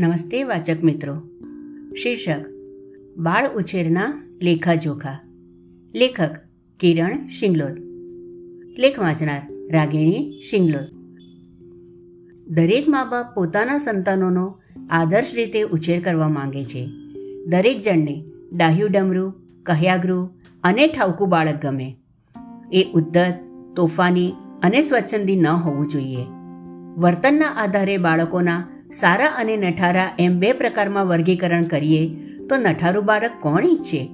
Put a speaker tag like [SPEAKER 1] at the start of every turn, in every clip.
[SPEAKER 1] નમસ્તે વાચક મિત્રો. શીર્ષક, બાળ ઉછેરના લેખાજોખા. લેખક, કિરણ શિંગલોદ. લેખ વાંચનાર, રાગિણી શિંગલોદ. દરેક મા બાપ પોતાના સંતાનોનો આદર્શ રીતે ઉછેર કરવા માંગે છે. દરેક જણને ડાહ્યું ડમરું, કહ્યાગૃહ અને ઠાવકું બાળક ગમે. એ ઉદ્ધત, તોફાની અને સ્વચ્છંદી ન હોવું જોઈએ. વર્તનના આધારે બાળકોના સારા અને નઠારા એમ બે પ્રકારમાં વર્ગીકરણ કરીએ તો નઠારું બાળક કોણ ઈચ્છે?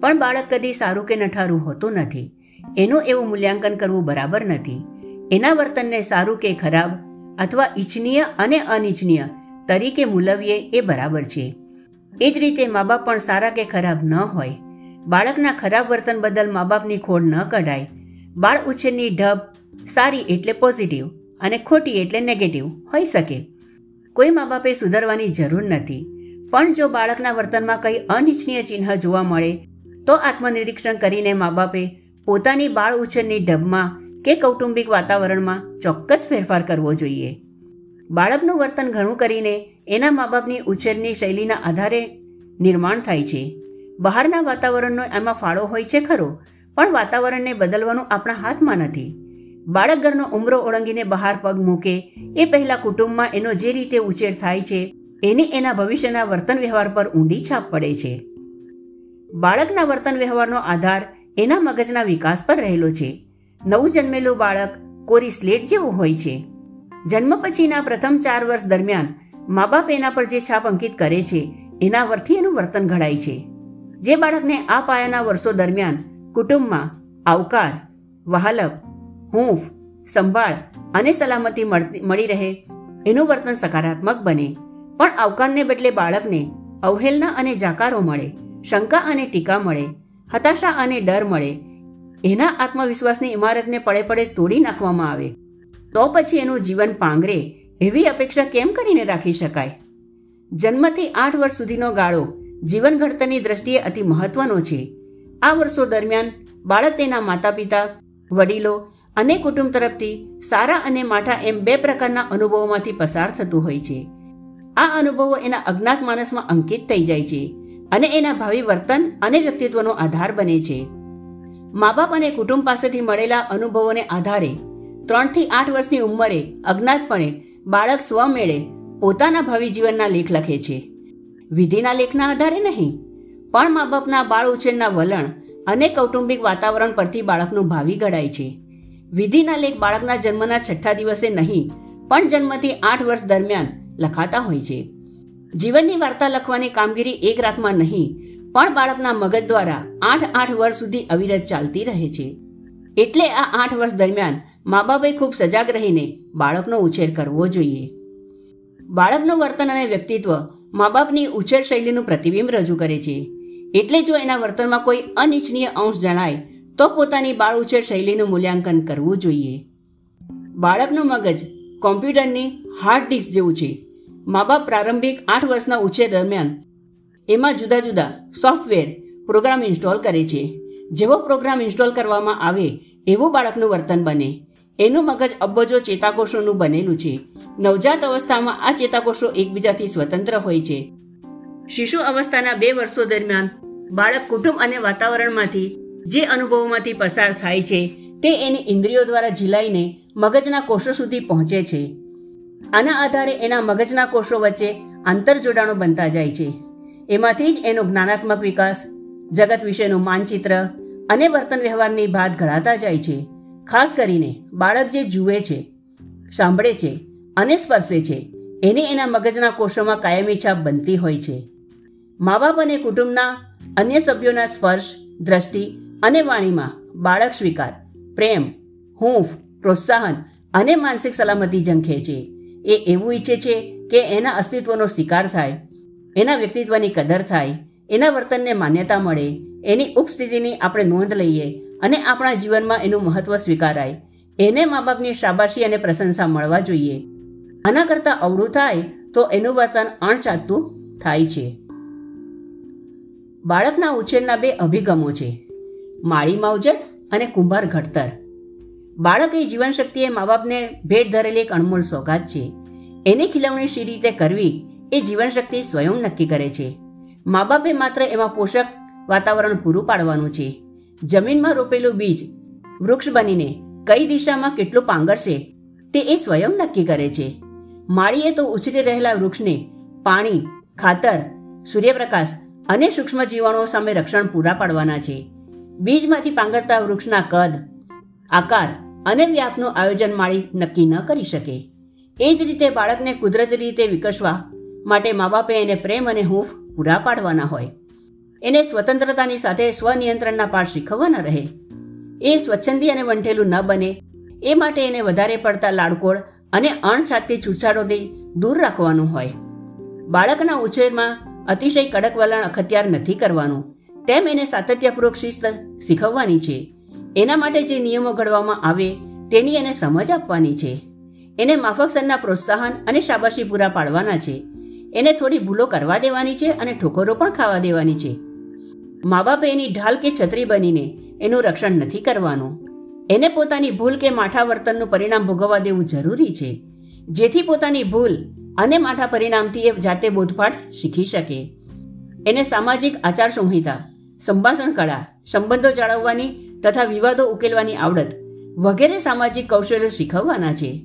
[SPEAKER 1] પણ બાળક કદી સારું કે નઠારું હોતું નથી. એનું એવું મૂલ્યાંકન કરવું બરાબર નથી. એના વર્તનને સારું કે ખરાબ અથવા ઈચ્છનીય અને અનિચ્છનીય તરીકે મૂલવીએ એ બરાબર છે. એ જ રીતે મા બાપ પણ સારા કે ખરાબ ન હોય. બાળકના ખરાબ વર્તન બદલ મા બાપની ખોડ ન કઢાય. બાળ ઉછેરની ઢબ સારી એટલે પોઝિટિવ અને ખોટી એટલે નેગેટિવ હોઈ શકે. કોઈ મા બાપે સુધારવાની જરૂર નથી. પણ જો બાળકના વર્તનમાં કંઈ અનિચ્છનીય ચિહ્ન જોવા મળે, તો આત્મનિરીક્ષણ કરીને મા બાપે પોતાની બાળ ઉછેરની ઢબમાં કે કૌટુંબિક વાતાવરણમાં ચોક્કસ ફેરફાર કરવો જોઈએ. બાળકનું વર્તન ઘણું કરીને એના મા બાપની ઉછેરની શૈલીના આધારે નિર્માણ થાય છે. બહારના વાતાવરણનો એમાં ફાળો હોય છે ખરો, પણ વાતાવરણને બદલવાનું આપણા હાથમાં નથી. બાળક ઘરનો ઉમરો ઓળંગીને બહાર પગ મૂકે, એ પહેલા કુટુંબમાં એનો જે રીતે ઉછેર થાય છે, એની એના ભવિષ્યના વર્તન વ્યવહાર પર ઊંડી છાપ પડે છે. બાળકના વર્તન વ્યવહારનો આધાર એના મગજના વિકાસ પર રહેલો છે. નવું જન્મેલું બાળક કોરી સ્લેટ જેવું હોય છે. જન્મ પછીના પ્રથમ ચાર વર્ષ દરમિયાન મા બાપ એના પર જે છાપ અંકિત કરે છે, એના પરથી એનું વર્તન ઘડાય છે. જે બાળકને આ પાયાના વર્ષો દરમિયાન કુટુંબમાં આવકાર વહાલપ હૂંફ સંભાળ અને સલામતી મળી રહે. એનું વર્તન સકારાત્મક બને. પણ આવકારને બદલે બાળકને અવહેલના અને જાકારો મળે, શંકા અને ટીકા મળે, હતાશા અને ડર મળે. એના આત્મવિશ્વાસની ઇમારતને પડે પડે તોડી નાખવામાં આવે. તો પછી એનું જીવન પાંગરે એવી અપેક્ષા કેમ કરીને રાખી શકાય? જન્મથી આઠ વર્ષ સુધીનો ગાળો જીવન ઘડતરની દ્રષ્ટિએ અતિ મહત્વનો છે. આ વર્ષો દરમિયાન બાળક તેના માતા પિતા વડીલો અને કુટુંબ તરફથી સારા અને માઠા એમ બે પ્રકારના અનુભવોમાંથી પસાર થતું હોય છે. આ અનુભવો એના અજ્ઞાત માનસમાં અંકિત થઈ જાય છે અને એના ભાવિ વર્તન અને વ્યક્તિત્વનો આધાર બને છે. મા બાપ અને કુટુંબ પાસેથી મળેલા અનુભવોને આધારે ત્રણથી આઠ વર્ષની ઉંમરે અજ્ઞાતપણે બાળક સ્વમેળે પોતાના ભાવિ જીવનના લેખ લખે છે. વિધિના લેખના આધારે નહીં, પણ મા બાપના બાળ ઉછેરના વલણ અને કૌટુંબિક વાતાવરણ પરથી બાળકનું ભાવિ ઘડાય છે. વિધિના લેખ બાળકના જન્મના છઠ્ઠા દિવસે નહીં, પણ જન્મથી આઠ વર્ષ દરમિયાન લખાતા હોય છે. જીવનની વાર્તા લખવાની કામગીરી એક રાતમાં નહીં, પણ બાળકના મગજ દ્વારા આઠ આઠ વર્ષ સુધી અવિરત ચાલતી રહે છે. એટલે આ આઠ વર્ષ દરમિયાન મા બાપે ખૂબ સજાગ રહીને બાળકનો ઉછેર કરવો જોઈએ. બાળકનું વર્તન અને વ્યક્તિત્વ મા બાપની ઉછેર શૈલીનું પ્રતિબિંબ રજૂ કરે છે. એટલે જો એના વર્તનમાં કોઈ અનિચ્છનીય અંશ જણાય તો પોતાની બાળ ઉછેર શૈલીનું મૂલ્યાંકન કરવું જોઈએ. બાળકનું મગજ કોમ્પ્યુટરની હાર્ડ ડિસ્ક જેવું છે. મા બાપ પ્રારંભિક આઠ વર્ષના ઉછેર દરમિયાન એમાં જુદા જુદા સોફ્ટવેર પ્રોગ્રામ ઇન્સ્ટોલ કરે છે. જેવો પ્રોગ્રામ ઇન્સ્ટોલ કરવામાં આવે, એવું બાળકનું વર્તન બને. એનું મગજ અબજો ચેતાકોષોનું બનેલું છે. નવજાત અવસ્થામાં આ ચેતાકોષો એકબીજાથી સ્વતંત્ર હોય છે. શિશુ અવસ્થાના બે વર્ષો દરમિયાન બાળક કુટુંબ અને વાતાવરણમાંથી જે અનુભવોમાંથી પસાર થાય છે, તે એની ઇન્દ્રિયો દ્વારા ઝીલાઈને મગજના કોષો સુધી પહોંચે છે. આના આધારે એના મગજના કોષો વચ્ચે આંતરજોડાણો બનતા જાય છે. એમાંથી જ એનો જ્ઞાનાત્મક વિકાસ, જગત વિશેનું માનચિત્ર અને વર્તન વ્યવહારની ભાત ઘડાતા જાય છે. ખાસ કરીને બાળક જે જુએ છે, સાંભળે છે અને સ્પર્શે છે, એની એના મગજના કોષોમાં કાયમી છાપ બનતી હોય છે. મા બાપ અને કુટુંબના અન્ય સભ્યોના સ્પર્શ, દ્રષ્ટિ અને વાણીમાં બાળક સ્વીકાર, પ્રેમ, હૂંફ, પ્રોત્સાહન અને માનસિક સલામતી ઝંખે છે. એ એવું ઈચ્છે છે કે એના અસ્તિત્વનો સ્વીકાર થાય, એના વ્યક્તિત્વની કદર થાય, એના વર્તનને માન્યતા મળે, એની ઉપસ્થિતિની આપણે નોંધ લઈએ અને આપણા જીવનમાં એનું મહત્વ સ્વીકારાય. એને મા બાપની શાબાશી અને પ્રશંસા મળવા જોઈએ. આના કરતાં અવળું થાય તો એનું વર્તન અણચાતું થાય છે. બાળકના ઉછેરના બે અભિગમો છે. માળી માવજત અને કુંભાર ઘડતર. બાળક એ જીવનશક્તિએ મા બાપને ભેટ ધરેલી એક અણમોલ સોગાત છે. એની ખીલવણી શી રીતે કરવી એ જીવનશક્તિ સ્વયં નક્કી કરે છે. મા બાપે માત્ર એમાં પોષક વાતાવરણ પૂરું પાડવાનું છે. જમીનમાં રોપેલું બીજ વૃક્ષ બનીને કઈ દિશામાં કેટલું પાંગરશે તે એ સ્વયં નક્કી કરે છે. માળીએ તો ઉછરી રહેલા વૃક્ષને પાણી, ખાતર, સૂર્યપ્રકાશ અને સૂક્ષ્મ જીવાણુઓ સામે રક્ષણ પૂરા પાડવાના છે. બીજમાંથી પાંગરતા વૃક્ષના કદ, આકાર અને વ્યાપનું આયોજન માળી નક્કી ન કરી શકે. એ જ રીતે બાળકને કુદરતી રીતે વિકસવા માટે મા બાપે એને પ્રેમ અને હૂંફ પૂરા પાડવાના હોય. એને સ્વતંત્રતાની સાથે સ્વનિયંત્રણના પાઠ શીખવવાના રહે. એ સ્વચ્છંદી અને વંઠેલું ન બને, એ માટે એને વધારે પડતા લાડકોળ અને અણછાતી છૂછાડોથી દૂર રાખવાનું હોય. બાળકના ઉછેરમાં અતિશય કડક વલણ અખત્યાર નથી કરવાનું. તેમ એને સાતત્યપૂર્વક શિસ્ત શીખવવાની છે. એના માટે જે નિયમો ઘડવામાં આવે, તેની એને સમજ આપવાની છે. એને માફક સરના પ્રોત્સાહન અને શાબાશી પૂરા પાડવાના છે. એને થોડી ભૂલો કરવા દેવાની છે અને ઠોકરો પણ ખાવા દેવાની છે. મા બાપે એની ઢાલ કે છત્રી બનીને એનું રક્ષણ નથી કરવાનું. એને પોતાની ભૂલ કે માઠા વર્તનનું પરિણામ ભોગવવા દેવું જરૂરી છે. જેથી પોતાની ભૂલ અને માઠા પરિણામથી એ જાતે બોધપાઠ શીખી શકે. એને સામાજિક આચાર સંહિતા સંભાષણ કળા, સંબંધો જાળવવાની તથા વિવાદો ઉકેલવાની આવડત વગેરે સામાજિક કૌશલ્યો શીખવવાના છે.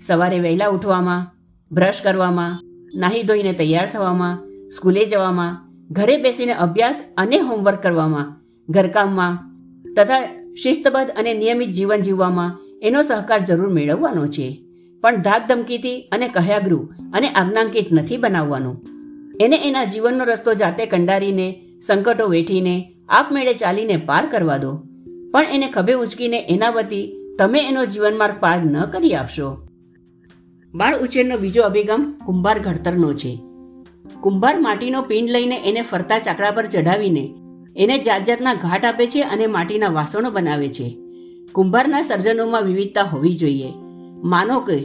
[SPEAKER 1] સવારે વહેલા ઉઠવામાં, બ્રશ કરવામાં, નાહી ધોઈને તૈયાર થવામાં, સ્કૂલે જવામાં, ઘરે બેસીને અભ્યાસ અને હોમવર્ક કરવામાં, ઘરકામમાં તથા શિસ્તબદ્ધ અને નિયમિત જીવન જીવવામાં એનો સહકાર જરૂર મેળવવાનો છે. પણ ધાક ધમકીથી અને કહ્યાગૃહ અને આજ્ઞાંકિત નથી બનાવવાનું. એને એના જીવનનો રસ્તો જાતે કંડારીને સંકટો વેઠીને આપમેળે ચાલીને પાર કરવા દો. પણ એને ખભે ઉંચકીને એના વતી તમે એનો જીવનમાર્ગ પાર ન કરી આપશો. બાળ ઉછેરનો બીજો અભિગમ કુંભાર ઘડતરનો છે. કુંભાર માટીનો પિંડ લઈને એને ફરતા ચાકડા પર ચઢાવીને એને જાત જાતના ઘાટ આપે છે અને માટીના વાસણો બનાવે છે. કુંભારના સર્જનોમાં વિવિધતા હોવી જોઈએ. માનો કે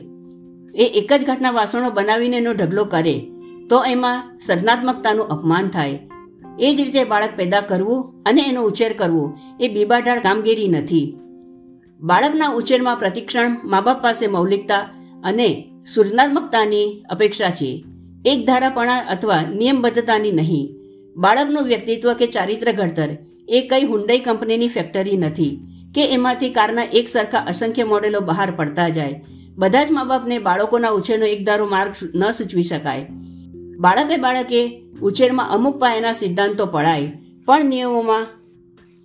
[SPEAKER 1] એ એક જ ઘાટના વાસણો બનાવીને એનો ઢગલો કરે, તો એમાં સર્જનાત્મકતાનું અપમાન થાય એ જ રીતે બાળક પેદા કરવું અને એનો ઉછેર કરવો એ બીબાઢાળ કામગીરી નથી. બાળકના ઉછેરમાં પ્રતિક્ષણ મા બાપ પાસે મૌલિકતા અને સૃજનાત્મકતાની અપેક્ષા છે. એક ધારાપણા અથવા નિયમબદ્ધતાની નહીં. બાળકનું વ્યક્તિત્વ કે ચારિત્ર ઘડતર એ કઈ હુંડઈ કંપનીની ફેક્ટરી નથી કે એમાંથી કારના એક સરખા અસંખ્ય મોડેલો બહાર પડતા જાય. બધા જ મા બાપને બાળકોના ઉછેરનો એક ધારો માર્ગ ન સૂચવી શકાય. બાળકે બાળકે ઉછેરમાં અમુક પાયાના સિદ્ધાંતો પડાય પણ નિયમોમાં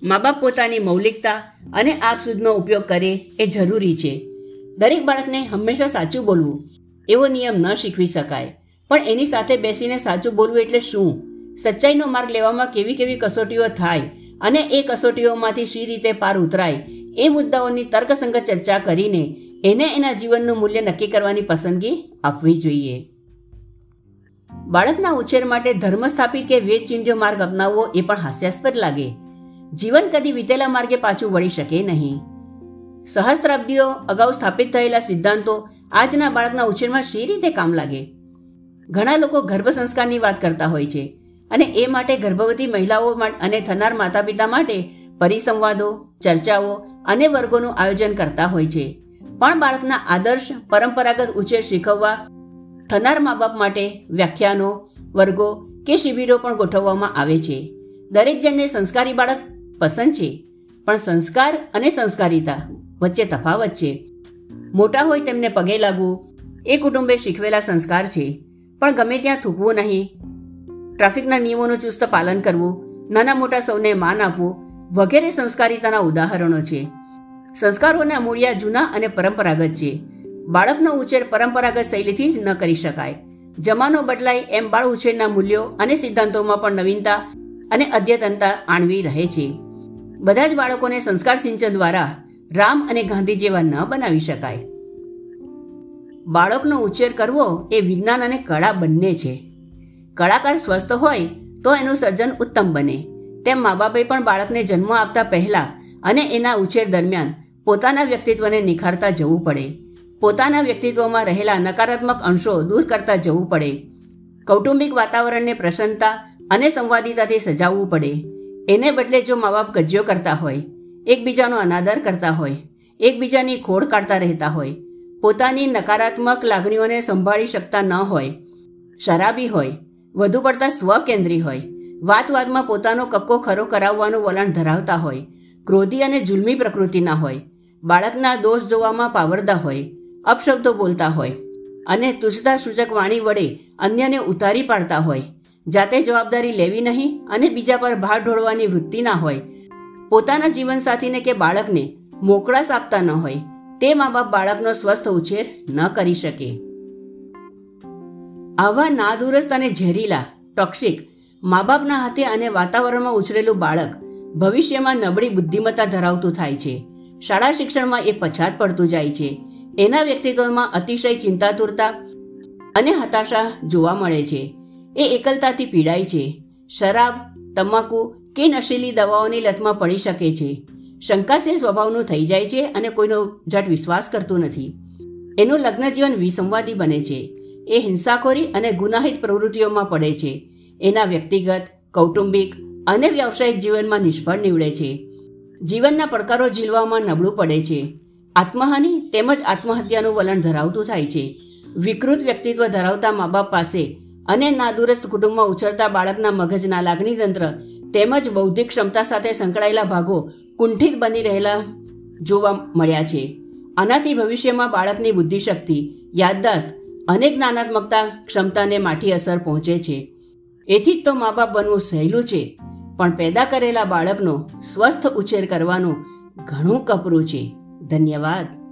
[SPEAKER 1] મા બાપ પોતાની મૌલિકતા અને આપસુદનો ઉપયોગ કરે એ જરૂરી છે. દરેક બાળકને હંમેશા સાચું બોલવું, એવો નિયમ ન શીખવી શકાય. પણ એની સાથે બેસીને સાચું બોલવું એટલે શું? સચ્ચાઈનો માર્ગ લેવામાં કેવી કેવી કસોટીઓ થાય અને એ કસોટીઓમાંથી શી રીતે પાર ઉતરાય, એ મુદ્દાઓની તર્કસંગત ચર્ચા કરીને એને એના જીવનનું મૂલ્ય નક્કી કરવાની પસંદગી આપવી જોઈએ. બાળકના ઉછેર માટે ધર્મ સ્થાપિત કે વેચિંધ્યો માર્ગ અપનાવવો એ પણ હાસ્યાસ્પદ લાગે. જીવન કદી વીતેલા માર્ગે પાછું વળી શકે નહીં. સહસ્ત્રાબ્દીઓ અગાઉ સ્થાપિત થયેલા સિદ્ધાંતો આજના બાળકના ઉછેરમાં શી રીતે કામ લાગે? ઘણા લોકો ગર્ભ સંસ્કારની વાત કરતા હોય છે અને એ માટે ગર્ભવતી મહિલાઓ અને થનાર માતા પિતા માટે પરિસંવાદો, ચર્ચાઓ અને વર્ગોનું આયોજન કરતા હોય છે. પણ બાળકના આદર્શ, પરંપરાગત ઉછેર શીખવવા થનાર મા બાપ માટે વ્યાખ્યાનો, વર્ગો કે શિબિરો પણ ગોઠવવામાં આવે છે. દરેક જેમને સંસ્કારી બાળક પસંદ છે, પણ સંસ્કાર અને સંસ્કારિતા વચ્ચે તફાવત છે. મોટા હોય તેમને પગે લાગવું, એ કુટુંબે શીખવેલા સંસ્કાર છે, પણ ગમે ત્યાં થૂકવું નહીં. ટ્રાફિકના નિયમોનું ચુસ્ત પાલન કરવું, નાના મોટા સૌને માન આપવું વગેરે સંસ્કારિતાના ઉદાહરણો છે. સંસ્કારોના મૂળિયા જૂના અને પરંપરાગત છે. બાળકનો ઉછેર પરંપરાગત શૈલીથી જ ન કરી શકાય. જમાનો બદલાય એમ બાળ ઉછેરના મૂલ્યો અને સિદ્ધાંતોમાં પણ નવીનતા અને અદ્યતનતા આણવી રહે છે. બધા જ બાળકોને સંસ્કાર સિંચન દ્વારા રામ અને ગાંધી જેવા ન બનાવી શકાય. બાળકનો ઉછેર કરવો એ વિજ્ઞાન અને કળા બંને છે. કળાકાર સ્વસ્થ હોય તો એનું સર્જન ઉત્તમ બને. તેમ મા બાપે પણ બાળકને જન્મ આપતા પહેલા અને એના ઉછેર દરમિયાન પોતાના વ્યક્તિત્વને નિખારતા જવું પડે. પોતાના વ્યક્તિત્વમાં રહેલા નકારાત્મક અંશો દૂર કરતા જવું પડે. કૌટુંબિક વાતાવરણને પ્રસન્નતા અને સંવાદિતાથી સજાવવું પડે. એને બદલે જો મા બાપ ગજ્યો કરતા હોય, એકબીજાનો અનાદર કરતા હોય, એકબીજાની ખોડ કાઢતા રહેતા હોય, પોતાની નકારાત્મક લાગણીઓને સંભાળી શકતા ન હોય, શરાબી હોય, વધુ પડતા સ્વકેન્દ્રી હોય વાત વાતમાં પોતાનો કક્કો ખરો કરાવવાનું વલણ ધરાવતા હોય, ક્રોધી અને જુલમી પ્રકૃતિના હોય, બાળકના દોષ જોવામાં પાવરદા હોય અપશબ્દો બોલતા હોય અને તુજતા સૂચક વાણી વડે અન્યને ઉતારી પાડતા હોય, જાતે જવાબદારી લેવી નહીં અને બીજા પર ભાર ઢોળવાની વૃત્તિ ના હોય, પોતાના જીવનસાથીને કે બાળકને મોકળાશ આપતા ન હોય, તે મા બાપ બાળકનો સ્વસ્થ ઉછેર ન કરી શકે. આવા નાદુરસ્ત અને ઝેરીલા, ટોક્સિક મા બાપના હાથે અને વાતાવરણમાં ઉછરેલું બાળક ભવિષ્યમાં નબળી બુદ્ધિમત્તા ધરાવતું થાય છે. શાળા શિક્ષણમાં એ પછાત પડતું જાય છે. એના વ્યક્તિત્વમાં અતિશય ચિંતાતુરતા અને હતાશા જોવા મળે છે. એ એકલતાથી પીડાય છે. શરાબ, તમાકુ કે નશીલી દવાઓની લતમાં પડી શકે છે. શંકાશીલ સ્વભાવનું થઈ જાય છે અને કોઈનો જટ વિશ્વાસ કરતું નથી. એનું લગ્ન જીવન વિસંવાદી બને છે. એ હિંસાખોરી અને ગુનાહિત પ્રવૃત્તિઓમાં પડે છે. એના વ્યક્તિગત, કૌટુંબિક અને વ્યવસાયિક જીવનમાં નિષ્ફળ નીવડે છે. જીવનના પડકારો ઝીલવામાં નબળું પડે છે. આત્મહાનિ તેમજ આત્મહત્યાનું વલણ ધરાવતું થાય છે. વિકૃત વ્યક્તિત્વ ધરાવતા મા બાપ પાસે અને નાદુરસ્ત કુટુંબમાં ઉછળતા બાળકના મગજના લાગણી તંત્ર તેમજ બૌદ્ધિક ક્ષમતા સાથે સંકળાયેલા ભાગો કુંઠિત બની રહેલા જોવા મળ્યા છે. આનાથી ભવિષ્યમાં બાળકની બુદ્ધિશક્તિ, યાદદાસ્ત અને જ્ઞાનાત્મકતા ક્ષમતાને માઠી અસર પહોંચે છે. એથી જ તો મા બાપ બનવું સહેલું છે, પણ પેદા કરેલા બાળકનો સ્વસ્થ ઉછેર કરવાનું ઘણું કપરું છે. ધન્યવાદ.